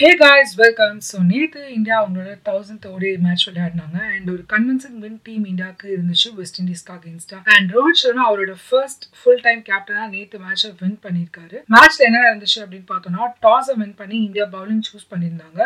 ஹே guys welcome so நேற்று India அவங்களோட thousand ODI match விளையாடினாங்க. அண்ட் ஒரு கன்வின்சிங் வின் டீம் இந்தியாவுக்கு இருந்துச்சு வெஸ்ட் இண்டீஸ்க்கு அகேன்ஸ்டா அண்ட் ரோஹித் சர்மா அவரோட ஃபர்ஸ்ட் ஃபுல் டைம் கேப்டனாக நேற்று மேட்சை வின் பண்ணியிருக்காரு. மேட்ச்ல என்ன நடந்துச்சு அப்படின்னு பார்த்தோம்னா டாஸை வின் பண்ணி இந்தியா பவுலிங் சூஸ் பண்ணியிருந்தாங்க.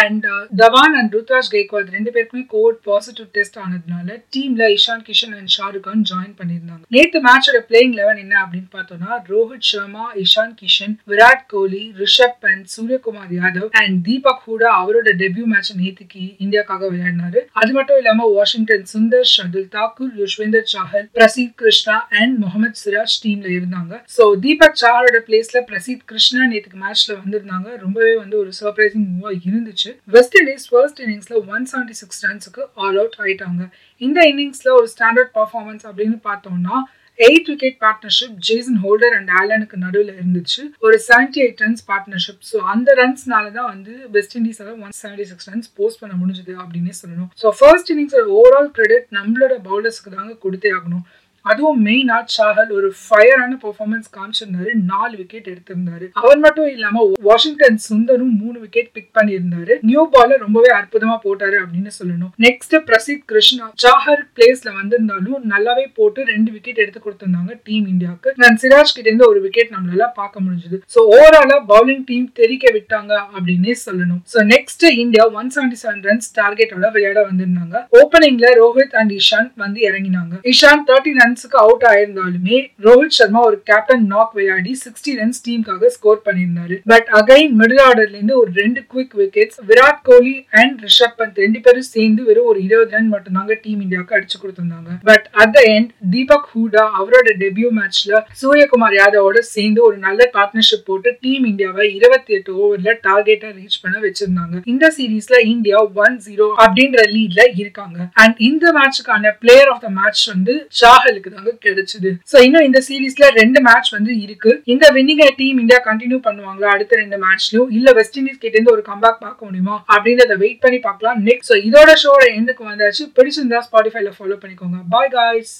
And uh, Dhawan and Ruturaj Gaikwad ரெண்டு பேருக்குமே கோவிட் பாசிட்டிவ் டெஸ்ட் ஆனதுனால டீம்ல இஷான் கிஷன் அண்ட் ஷாருக் கான் ஜாயின் பண்ணியிருந்தாங்க. நேற்று மேட்சோட பிளேயிங் லெவன் என்ன அப்படின்னு பார்த்தோம்னா ரோஹித் சர்மா இஷான் கிஷன் விராட் கோலி ரிஷப் பந்த் சூரியகுமார் யாதவ் அண்ட் தீபக் ஹூடா அவரோட டெபியூ மேட்ச் நேற்றுக்கு இந்தியாக்காக விளையாடினாரு. அது மட்டும் இல்லாம வாஷிங்டன் சுந்தர் ஷர்துல் தாக்கூர் யுஷ்வேந்தர் சாஹல் பிரசீத் கிருஷ்ணா அண்ட் முகமது சிராஜ் டீம்ல இருந்தாங்க. சோ தீபக் சாஹரோட பிளேஸ்ல பிரசீத் கிருஷ்ணா நேத்துக்கு மேட்ச்ல வந்திருந்தாங்க. ரொம்பவே வந்து ஒரு சர்ப்ரைசிங் மூவா இருந்துச்சு. வெஸ்ட் இண்டீஸ் ஃபர்ஸ்ட் இன்னிங்ஸ்ல ஒன் செவன்டி சிக்ஸ் ரன்ஸுக்கு ஆல் அவுட் ஆயிட்டாங்க. இந்த இன்னிங்ஸ்ல ஒரு ஸ்டாண்டர்ட் பர்ஃபார்மன்ஸ் அப்படின்னு பார்த்தோம்னா eight wicket partnership Jason Holder and ஆலனுக்கு நடுவில் இருந்துச்சு. ஒரு seventy eight runs partnership so அந்த ரன்ஸ்னால தான் வந்து west இண்டீஸால one seventy six runs post பண்ண முடிஞ்சது அப்படின்னே சொல்லணும். ஸோ ஃபர்ஸ்ட் இன்னிங்ஸோட ஓவரால் கிரெடிட் நம்மளோட பவுலர்ஸ்க்கு தாங்க கொடுத்தே ஆகணும். அதுவும் மெயினா சாஹல் ஒரு ஃபயரான பெர்ஃபார்மன்ஸ் காமிச்சிருந்தாரு. நாலு விக்கெட் எடுத்திருந்தாரு. அவர் மட்டும் இல்லாம வாஷிங்டன் சுந்தரும் மூணு விக்கெட் பிக் பண்ணியிருந்தாரு. நியூ பால ரொம்பவே அற்புதமா போட்டாரு அப்படின்னு சொல்லணும். நெக்ஸ்ட் பிரசித் கிருஷ்ணா. சாஹர் பிளேஸ்ல வந்திருந்தாலும் நல்லாவே போட்டு ரெண்டு விக்கெட் எடுத்து கொடுத்திருந்தாங்க டீம் இந்தியாவுக்கு. நான் சிராஜ் கிட்ட இருந்து ஒரு விக்கெட் நம்மளால பார்க்க முடிஞ்சது. ஸோ ஓவராலா பவுலிங் டீம் தெரிக்க விட்டாங்க அப்படின்னே சொல்லணும். So next India one seventy seven runs டார்கெட்டோட விளையாட வந்திருந்தாங்க. ஓப்பனிங்ல ரோஹித் அண்ட் இஷான் வந்து இறங்கினாங்க. இஷான் தேர்ட்டி ரன் ரன்ஸுக்கு அவுட் ஆயிருந்தாலுமே ரோஹித் சர்மா ஒரு கேப்டன் நாக் விளையாடி சிக்ஸ்டி ரன்ஸ் டீமுக்காக ஸ்கோர் பண்ணியிருந்தாரு. பட் அகைன் மிடில் ஆர்டர்ல இருந்து ஒரு ரெண்டு quick wickets Virat Kohli and Rishabh Pant ரெண்டு பேரும் சேர்ந்து வெறும் ஒரு இருபது ரன் மட்டும் தாங்க டீம் இந்தியாவுக்கு அடிச்சு கொடுத்திருந்தாங்க. But at the end Deepak Hooda அவரோட டெபியூ மேட்ச்ல சூரியகுமார் யாதவோட சேர்ந்து ஒரு நல்ல பார்ட்னர்ஷிப் போட்டு டீம் இந்தியாவை இருபத்தி எட்டு ஓவர்ல டார்கெட்டை ரீச் பண்ண வச்சிருந்தாங்க. இந்த சீரீஸ்ல இந்தியா ஒன் ஜீரோ அப்படின்ற லீட்ல இருக்காங்க. அண்ட் இந்த மேட்சுக்கான பிளேயர் ஆஃப் த மேட்ச் வந்து சாஹல் இந்தியாவுக்கு தாங்க கிடைச்சது. சோ இன்னும் இந்த சீரீஸ்ல ரெண்டு மேட்ச் வந்து இருக்கு. இந்த வின்னிங் டீம் இந்தியா கண்டினியூ பண்ணுவாங்களா? அடுத்த ரெண்டு மேட்ச்லயும் இல்ல வெஸ்ட் இண்டீஸ் கிட்ட இருந்து ஒரு கம்பேக் பார்க்க முடியுமா? அப்படின்றத வெயிட் பண்ணி பார்க்கலாம். நெக்ஸ்ட் இதோட ஷோட எண்டுக்கு வந்தாச்சு. பிடிச்சிருந்தா ஸ்பாட்டிஃபைல ஃபாலோ பண்ணிக்கோங்க. Bye guys